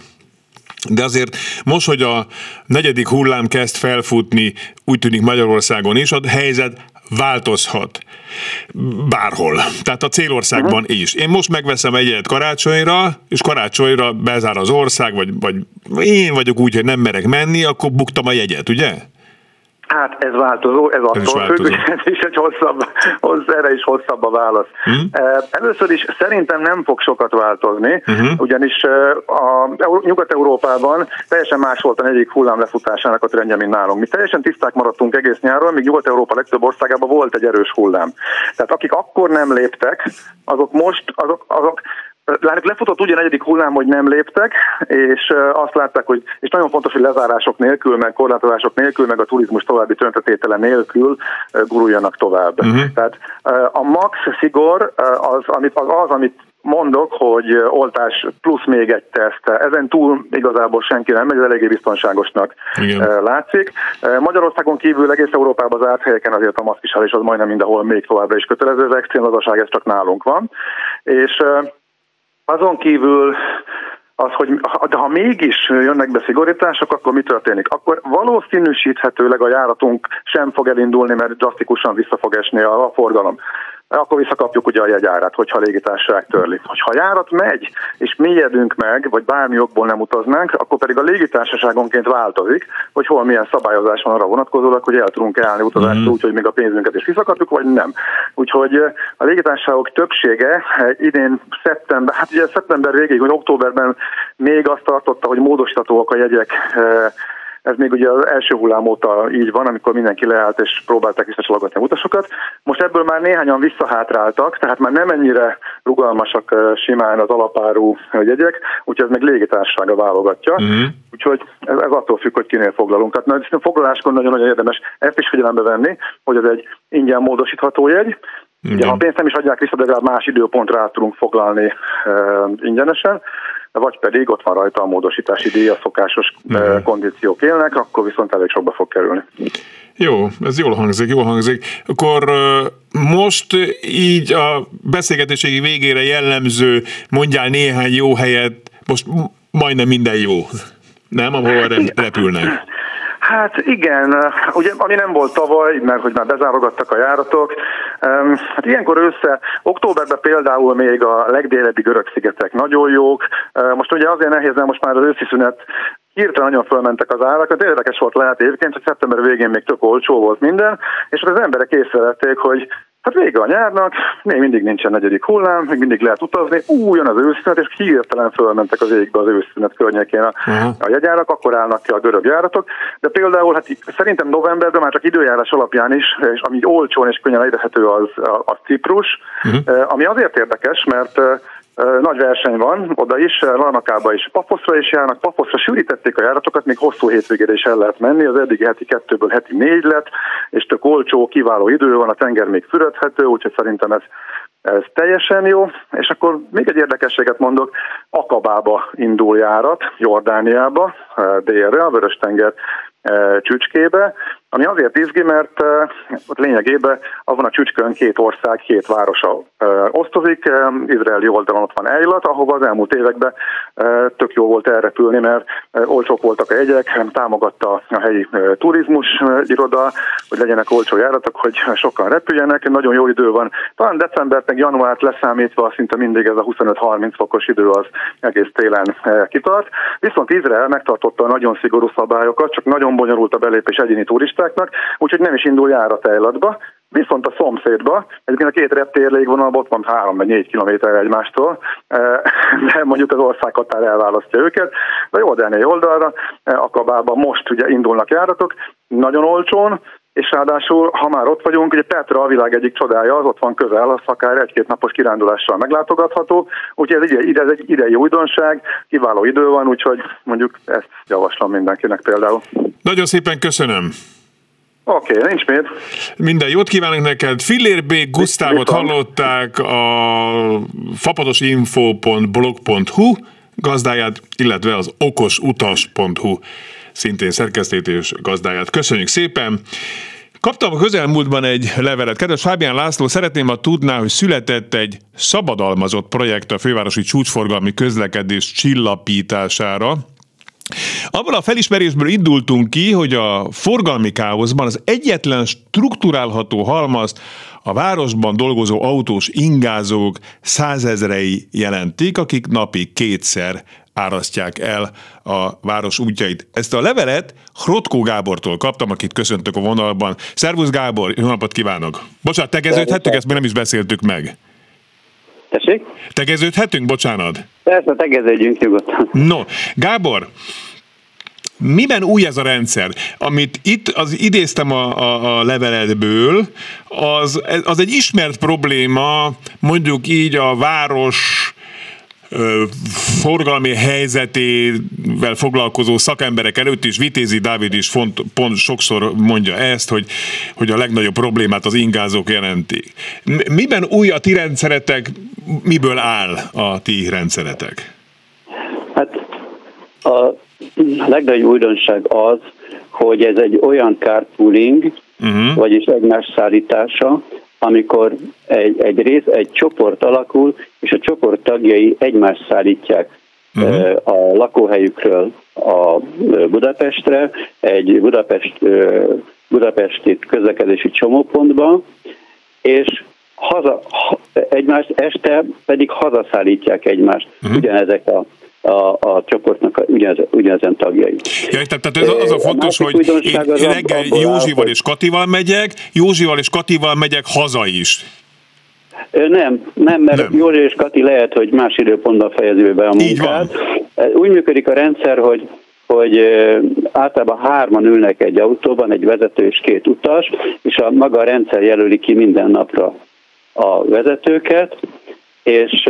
De azért most, hogy a negyedik hullám kezd felfutni, úgy tűnik Magyarországon is, a helyzet változhat bárhol. Tehát a célországban uh-huh. is. Én most megveszem egy egyet karácsonyra, és karácsonyra bezár az ország, vagy, vagy én vagyok úgy, hogy nem merek menni, akkor buktam a jegyet, ugye? Hát ez változó, ez attól függ, ez is egy hosszabb, hossz, erre is hosszabb a válasz. Uh-huh. Először is szerintem nem fog sokat változni, uh-huh. ugyanis a Nyugat-Európában teljesen más volt a negyedik hullám lefutásának a trendje, mint nálunk. Mi teljesen tiszták maradtunk egész nyáron, míg Nyugat-Európa legtöbb országában volt egy erős hullám. Tehát akik akkor nem léptek, azok most, azok, azok Lányok lefutott ugye a negyedik hullám, hogy nem léptek, és azt látták, hogy, és nagyon fontos, hogy lezárások nélkül, meg korlátozások nélkül, meg a turizmus további töntetétele nélkül guruljanak tovább. Uh-huh. Tehát a max szigor az, amit, az, az, amit mondok, hogy oltás plusz még egy teszt. Ezen túl igazából senki nem megy, ez eléggé biztonságosnak Igen. látszik. Magyarországon kívül egész Európában zárt helyeken azért a maszkviselés az majdnem mindenhol még továbbra is kötelező, az extrém ez csak nálunk van. És azon kívül az, hogy de ha mégis jönnek be szigorítások, akkor mi történik? Akkor valószínűsíthetőleg a járatunk sem fog elindulni, mert drasztikusan vissza fog esni a forgalom akkor visszakapjuk ugye a jegyárát, hogyha a légitársaság törli. Hogyha a járat megy, és mi jedünk meg, vagy bármi okból nem utaznánk, akkor pedig a légitársaságonként változik, hogy hol milyen szabályozás van arra vonatkozólag, hogy el tudunk állni utazást mm. úgy, hogy még a pénzünket is visszakapjuk, vagy nem. Úgyhogy a légitársaságok többsége idén szeptember, hát ugye szeptember végéig, vagy októberben még azt tartotta, hogy módosítatóak a jegyek ez még ugye az első hullám óta így van, amikor mindenki leállt és próbálták visszacsalogatni a utasokat. Most ebből már néhányan visszahátráltak, tehát már nem ennyire rugalmasak simán az alapárú jegyek, úgyhogy ez még légitársasága válogatja. Uh-huh. Úgyhogy ez, ez attól függ, hogy kinél foglalunk. Tehát a foglaláskor nagyon-nagyon érdemes ezt is figyelembe venni, hogy ez egy ingyen módosítható jegy, Ugye, ha a pénzt nem is adják vissza, de legalább más időpontra át tudunk foglalni e, ingyenesen, vagy pedig ott van rajta a módosítási díj, a szokásos e, kondíciók élnek, akkor viszont elég sokba fog kerülni. Jó, ez jól hangzik, jól hangzik. Akkor most így a beszélgetéségi végére jellemző, mondjál néhány jó helyet, most majdnem minden jó. Nem, ahol repülnek. Hát igen, ugye ami nem volt tavaly, mert hogy már bezárogattak a járatok, hát ilyenkor össze, októberben például még a legdélebbi görög szigetek nagyon jók, most ugye azért nehéz, mert most már az őszi szünet hirtelen nagyon fölmentek az árak, de érdekes volt lehet egyébként, hogy szeptember végén még tök olcsó volt minden, és az emberek észrevették, hogy Hát vége a nyárnak, még mindig nincsen negyedik hullám, még mindig lehet utazni, új jön az őszünet, és hirtelen fölmentek az égbe az őszünet környékén a, uh-huh. a jegyárak, akkor állnak ki a görög járatok. De például hát szerintem novemberben már csak időjárás alapján is, és ami olcsón és könnyen elérhető az, az Ciprus, uh-huh. ami azért érdekes, mert nagy verseny van, oda is, Larnakába is, Pafoszra is járnak, Pafoszra sűrítették a járatokat, még hosszú hétvégére is el lehet menni, az eddigi heti kettőből heti négy lett, és tök olcsó, kiváló idő van, a tenger még fürödhető, úgyhogy szerintem ez, ez teljesen jó. És akkor még egy érdekességet mondok, Akabába indul járat, Jordániába, délre, a Vörös-tenger csücskébe, ami azért izgi, mert ott lényegében abban a csücskön két ország, két városa osztozik. Izraeli oldalon ott van Eilat, ahova az elmúlt években tök jó volt elrepülni, mert olcsók voltak a jegyek, támogatta a helyi turizmus iroda, hogy legyenek olcsó járatok, hogy sokan repüljenek. Nagyon jó idő van. Talán decembert, meg januárt leszámítva szinte mindig ez a 25-30 fokos idő az egész télen kitart. Viszont Izrael megtartotta a nagyon szigorú szabályokat, csak nagyon bonyolult a belépés egyéni turistáknak, úgyhogy nem is indul járat Eilatba, Viszont a szomszédba, egyébként a két reptér légvonalban ott van három vagy négy kilométer egymástól, eh, de mondjuk az országhatár elválasztja őket. De Jordániai oldalra, eh, Akabában most ugye indulnak járatok, nagyon olcsón, és ráadásul, ha már ott vagyunk, ugye Petra a világ egyik csodája, az ott van közel, az akár egy-két napos kirándulással meglátogatható, úgyhogy ez, ide, ez egy idei újdonság, kiváló idő van, úgyhogy mondjuk ezt javaslom mindenkinek például. Nagyon szépen köszönöm! Oké, okay, nincs mit. Minden jót kívánok neked. Fillér B. Gusztávot hallották a fapadosinfo.blog.hu gazdáját, illetve az okosutas.hu szintén szerkesztét és gazdáját. Köszönjük szépen! Kaptam a közelmúltban egy levelet. Kedves Fábián László, szeretném, ha tudná, hogy született egy szabadalmazott projekt a fővárosi csúcsforgalmi közlekedés csillapítására. Abban a felismerésből indultunk ki, hogy a forgalmi káoszban az egyetlen strukturálható halmazt a városban dolgozó autós ingázók százezrei jelentik, akik napi kétszer árasztják el a város útjait. Ezt a levelet Hrotkó Gábortól kaptam, akit köszöntök a vonalban. Szervusz Gábor, jó napot kívánok! Bocsánat, tegeződhettük, ezt még nem is beszéltük meg. Tessék? Tegeződhetünk, bocsánat? Persze, tegeződjünk nyugodtan. No, Gábor, Miben új ez a rendszer? Amit itt az idéztem a, a, a leveledből, az, az egy ismert probléma, mondjuk így a város forgalmi helyzetével foglalkozó szakemberek előtt is, Vitézi Dávid is font, pont sokszor mondja ezt, hogy, hogy a legnagyobb problémát az ingázók jelentik. Miben új a ti rendszeretek, miből áll a ti rendszeretek? Hát a legnagyobb újdonság az, hogy ez egy olyan carpooling, uh-huh. vagyis egymás szállítása, amikor egy, egy rész, egy csoport alakul, és a csoport tagjai egymást szállítják uh-huh. a lakóhelyükről a Budapestre, egy Budapest, budapesti közlekedési csomópontba, és haza, egymást este pedig hazaszállítják egymást. Uh-huh. Ugyanezek a a, a csoportnak ugyanez, ugyanezen tagjai. Ja, tehát, tehát ez az a fontos, a hogy én, én reggel Józsival és Katival megyek, Józsival és Katival megyek haza is. Nem, nem, mert nem. Józsi és Kati lehet, hogy más időpontban fejezi be a munkát. Úgy működik a rendszer, hogy hogy általában hárman ülnek egy autóban, egy vezető és két utas, és a maga a rendszer jelöli ki minden napra a vezetőket, és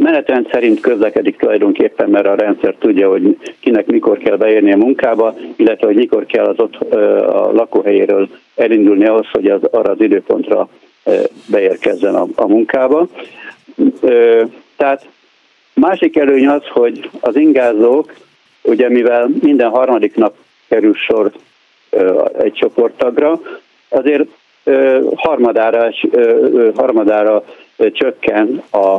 menetrend szerint közlekedik tulajdonképpen, mert a rendszer tudja, hogy kinek mikor kell beérni a munkába, illetve hogy mikor kell az ott a lakóhelyéről elindulni ahhoz, hogy az, arra az időpontra beérkezzen a, a munkába. Tehát másik előny az, hogy az ingázók, ugye mivel minden harmadik nap kerül sor egy csoporttagra, azért harmadára, harmadára csökken a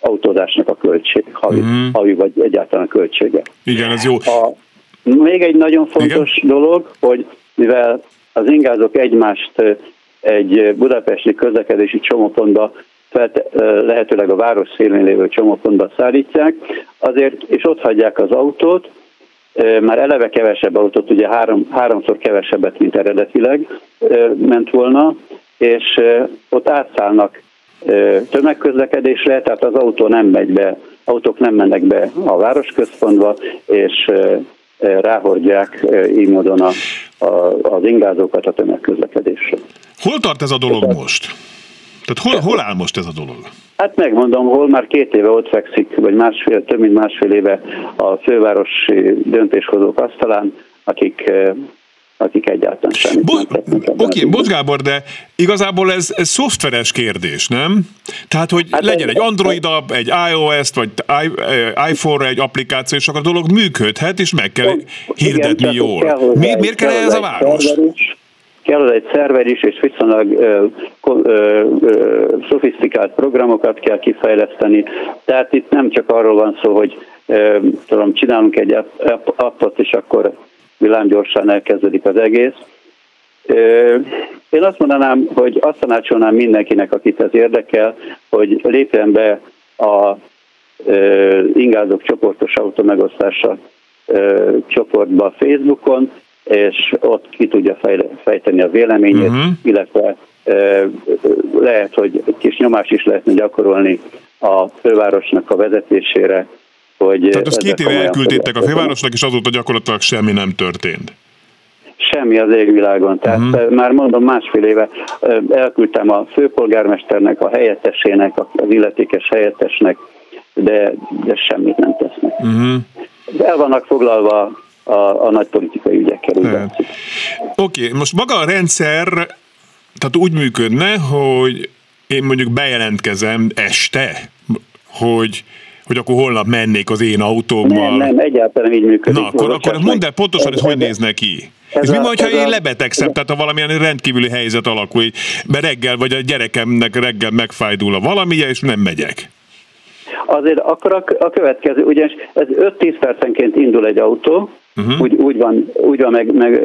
autózásnak a költség, havi, mm. havi vagy egyáltalán a költsége. Igen, ez jó. A, még egy nagyon fontos Igen? dolog, hogy mivel az ingázók egymást egy budapesti közlekedési csomópontba lehetőleg a város szélén lévő csomópontba szállítják, azért, és ott hagyják az autót, már eleve kevesebb autót, ugye három, háromszor kevesebbet, mint eredetileg ment volna, és ott átszállnak tömegközlekedésre, tehát az autó nem megy be, autók nem mennek be a városközpontba, és ráhordják így módon a, a, az ingázókat a tömegközlekedésre. Hol tart ez a dolog most? Tehát hol, hol áll most ez a dolog? Hát megmondom, hol már két éve ott fekszik, vagy másfél, több mint másfél éve a fővárosi döntéshozók asztalán, akik akik egyáltalán semmit Bo- nem Oké, okay, Bocs Gábor, de igazából ez, ez szoftveres kérdés, nem? Tehát, hogy hát legyen egy Android app, egy iOS-t, vagy iPhone-ra egy applikáció, és akkor a dolog működhet, és meg kell hirdetni igen, jól. Kell Mi, miért kell, kell ez a város? Kell egy szerver is, és viszonylag ö, ö, ö, szofisztikált programokat kell kifejleszteni. Tehát itt nem csak arról van szó, hogy ö, tudom, csinálunk egy appot, és akkor villámgyorsan elkezdődik az egész. Én azt mondanám, hogy azt tanácsolnám mindenkinek, akit ez érdekel, hogy lépjen be a ingázók csoportos automegosztása csoportba Facebookon, és ott ki tudja fejteni a véleményét, uh-huh. illetve lehet, hogy kis nyomás is lehetne gyakorolni a fővárosnak a vezetésére, hogy... Tehát azt két éve elküldtétek a fővárosnak, és azóta gyakorlatilag semmi nem történt. Semmi az égvilágon. Tehát uh-huh. már mondom, másfél éve elküldtem a főpolgármesternek, a helyettesének, az illetékes helyettesnek, de, de semmit nem tesznek. Uh-huh. El vannak foglalva a, a nagy politikai ügyekkel. Oké, okay, most maga a rendszer tehát úgy működne, hogy én mondjuk bejelentkezem este, hogy hogy akkor holnap mennék az én autómmal. Nem, nem, egyáltalán így működik. Na, akkor, akkor mondd el pontosan, hogy hogy néz neki. Ez és mi van, ha én lebetegszem, tehát ha valamilyen rendkívüli helyzet alakul, mert reggel, vagy a gyerekemnek reggel megfájdul a valamilyen, és nem megyek? Azért akkor a, a következő, ugyanis ez 5-10 percenként indul egy autó, Uh-huh. Úgy, úgy van, úgy van meg, meg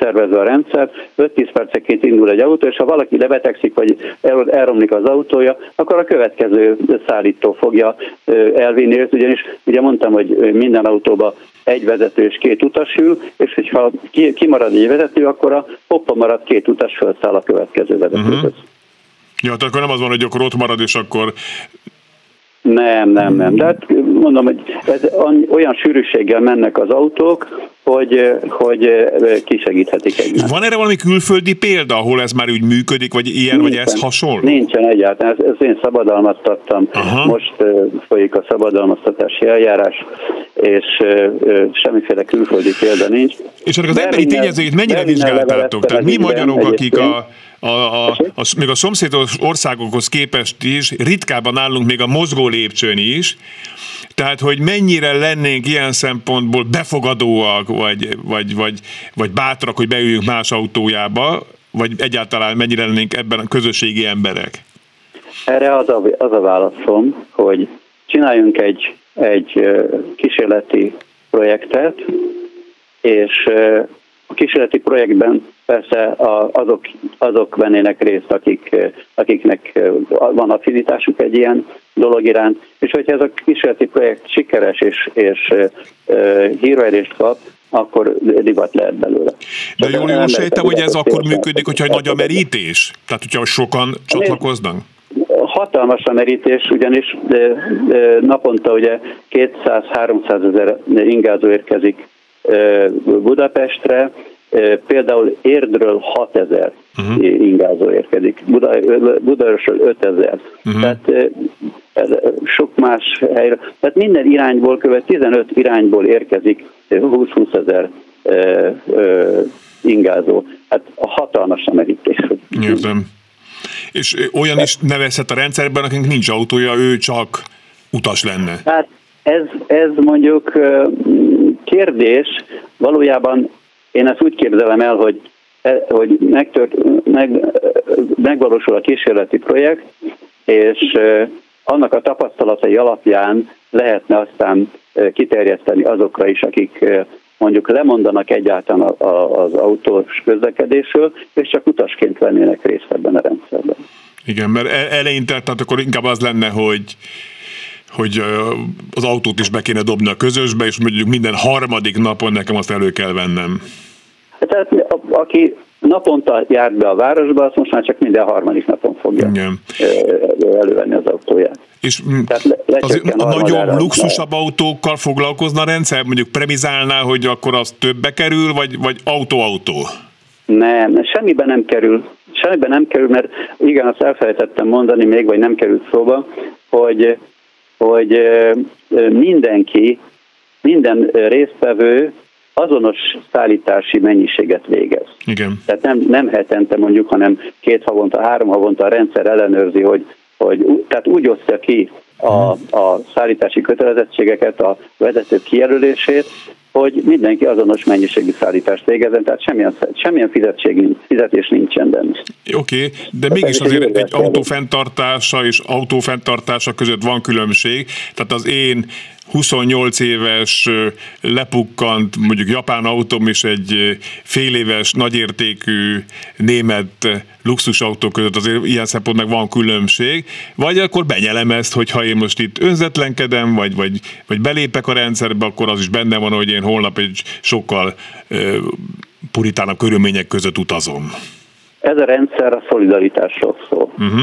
szervezve a rendszer, 5-10 perceként indul egy autó, és ha valaki lebetegszik, vagy el, elromlik az autója, akkor a következő szállító fogja elvinni őt, ugyanis ugye mondtam, hogy minden autóba egy vezető és két utas ül, és hogyha kimarad egy vezető, akkor a hoppa marad két utas felszáll a következő vezetőhöz. Uh-huh. Ja, tehát akkor nem az van, hogy akkor ott marad, és akkor nem, nem, nem. De hát mondom, hogy ez olyan sűrűséggel mennek az autók, hogy, hogy kisegíthetik egymást. Van erre valami külföldi példa, ahol ez már úgy működik, vagy ilyen, nincsen, vagy ez hasonló? Nincsen egyáltalán. Ez, ez én szabadalmaztattam. Aha. Most uh, folyik a szabadalmaztatási eljárás, és uh, semmiféle külföldi példa nincs. És ennek az emberi tényezőit mennyire vizsgáltátok? Tehát mi magyarok, akik a a, a, a, még a szomszédos országokhoz képest is ritkában állunk még a mozgó lépcsőn is, tehát, hogy mennyire lennénk ilyen szempontból befogadóak, vagy, vagy, vagy, vagy bátrak, hogy beüljünk más autójába, vagy egyáltalán mennyire lennénk ebben a közösségi emberek? Erre az a, az a válaszom, hogy csináljunk egy, egy kísérleti projektet, és a kísérleti projektben persze azok, azok vennének részt, akik, akiknek van affinitásuk egy ilyen dolog iránt, és hogyha ez a kísérleti projekt sikeres és, és hírverést kap, akkor divat lehet belőle. De jól, jól sejtem, hogy ez akkor működik, hogyha nagy a merítés? Tehát, hogyha sokan csatlakoznak? Hatalmas a merítés, ugyanis naponta ugye 200-300 ezer ingázó érkezik Budapestre, például Érdről 6000 uh-huh. ingázó érkezik, Buda, Budaörsről 5000. Uh-huh. Tehát sok más helyre. Tehát minden irányból követ, 15 irányból érkezik 20-20 ezer ingázó. Hát a hatalmas merítés. Értem. És olyan is nevezhet a rendszerben, akinek nincs autója, ő csak utas lenne. Hát ez, ez mondjuk kérdés, valójában én ezt úgy képzelem el, hogy, e, hogy megtört, meg, megvalósul a kísérleti projekt, és annak a tapasztalatai alapján lehetne aztán kiterjeszteni azokra is, akik mondjuk lemondanak egyáltalán az autós közlekedésről, és csak utasként vennének részt ebben a rendszerben. Igen, mert e-, eleinte, tehát akkor inkább az lenne, hogy hogy az autót is be kéne dobni a közösbe, és mondjuk minden harmadik napon nekem azt elő kell vennem. Tehát aki naponta jár be a városba, azt most már csak minden harmadik napon fogja Igen. elővenni az autóját. És le, az a nagyobb, luxusabb autókkal foglalkozna a rendszer? Mondjuk premizálná, hogy akkor az többe kerül, vagy, vagy autó-autó? Nem, semmiben nem kerül. Semmiben nem kerül, mert igen, azt elfelejtettem mondani még, vagy nem került szóba, hogy, hogy mindenki, minden résztvevő azonos szállítási mennyiséget végez. Igen. Tehát nem, nem hetente mondjuk, hanem két havonta, három havonta a rendszer ellenőrzi, hogy, hogy tehát úgy osztja ki a, a szállítási kötelezettségeket, a vezetők kijelölését, hogy mindenki azonos mennyiségű szállítást végezzen, tehát semmilyen, semmilyen fizetség, fizetés nincsen benne. Oké, okay, de mégis azért egy, egy autófenntartása és autófenntartása között van különbség. Tehát az én 28 éves lepukkant mondjuk japán autóm és egy fél éves nagyértékű német luxusautó között azért ilyen szempontból meg van különbség, vagy akkor benyelem ezt, hogy ha én most itt önzetlenkedem, vagy, vagy, vagy belépek a rendszerbe, akkor az is benne van, hogy én holnap egy sokkal puritánabb körülmények között utazom. Ez a rendszer a szolidaritásról szól. Uh-huh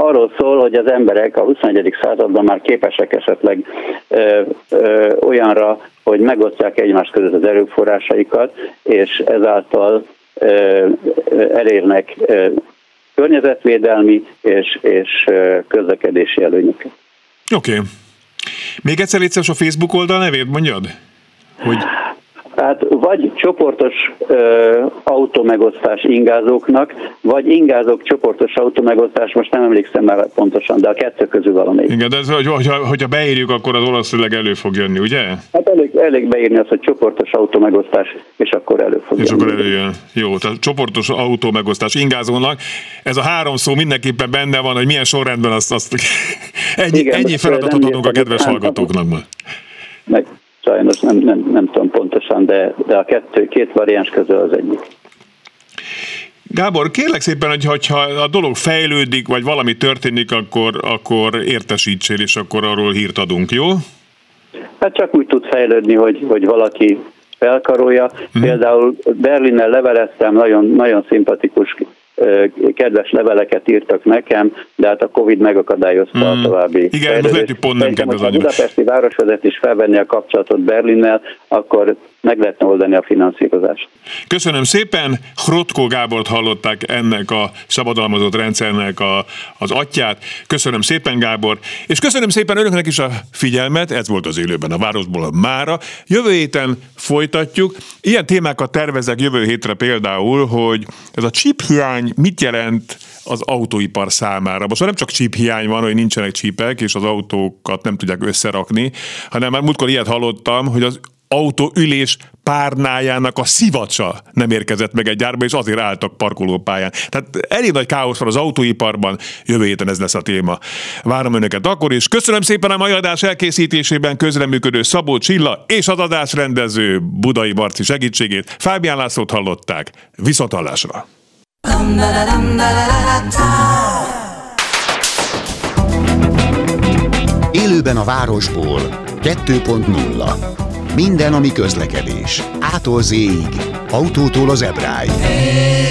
arról szól, hogy az emberek a 21. században már képesek esetleg ö, ö, olyanra, hogy megosztják egymás között az erőforrásaikat, és ezáltal ö, elérnek ö, környezetvédelmi és, és közlekedési előnyöket. Oké. Okay. Még egyszer légy a Facebook oldal nevét mondjad? Hogy... Tehát vagy csoportos ö, autómegosztás ingázóknak, vagy ingázók csoportos autómegosztás, most nem emlékszem már pontosan, de a kettő közül valamelyik. Igen, de ez, hogy, hogyha, hogyha beírjuk, akkor az valószínűleg elő fog jönni, ugye? Hát elég, elég beírni azt, hogy csoportos autómegosztás, és akkor elő fog és jönni. És akkor előjön. Jó, tehát csoportos autómegosztás ingázónak. Ez a három szó mindenképpen benne van, hogy milyen sorrendben azt, azt ennyi, Igen, ennyi feladatot adunk a kedves hallgatóknak. Meg, sajnos nem, nem, nem tudom pontosan, de, de a kettő, két variáns közül az egyik. Gábor, kérlek szépen, hogy ha a dolog fejlődik, vagy valami történik, akkor, akkor értesítsél, és akkor arról hírt adunk, jó? Hát csak úgy tud fejlődni, hogy, hogy valaki felkarolja. Hmm. Például Berlinnel leveleztem, nagyon, nagyon szimpatikus kedves leveleket írtak nekem, de hát a Covid megakadályozta hmm. a további Igen, most lehet, hogy pont nem kedvez a budapesti városvezetés felvenni a kapcsolatot Berlinnel, akkor meg lehetne oldani a finanszírozást. Köszönöm szépen, Hrotko Gábort hallották ennek a szabadalmazott rendszernek a, az atyát. Köszönöm szépen, Gábor, és köszönöm szépen önöknek is a figyelmet, ez volt az élőben a városból a mára. Jövő héten folytatjuk. Ilyen témákat tervezek jövő hétre például, hogy ez a chip hiány mit jelent az autóipar számára. Most nem csak chip hiány van, hogy nincsenek csípek, és az autókat nem tudják összerakni, hanem már múltkor ilyet hallottam, hogy az autóülés párnájának a szivacsa nem érkezett meg egy gyárba, és azért álltak parkolópályán. Tehát elég nagy káosz van az autóiparban, jövő héten ez lesz a téma. Várom önöket akkor is. Köszönöm szépen a mai adás elkészítésében közreműködő Szabó Csilla és az adás rendező Budai Marci segítségét. Fábián Lászlót hallották. Viszont hallásra! Élőben a városból 2.0 minden, ami közlekedés. Ától z autótól az ebráig. Hey,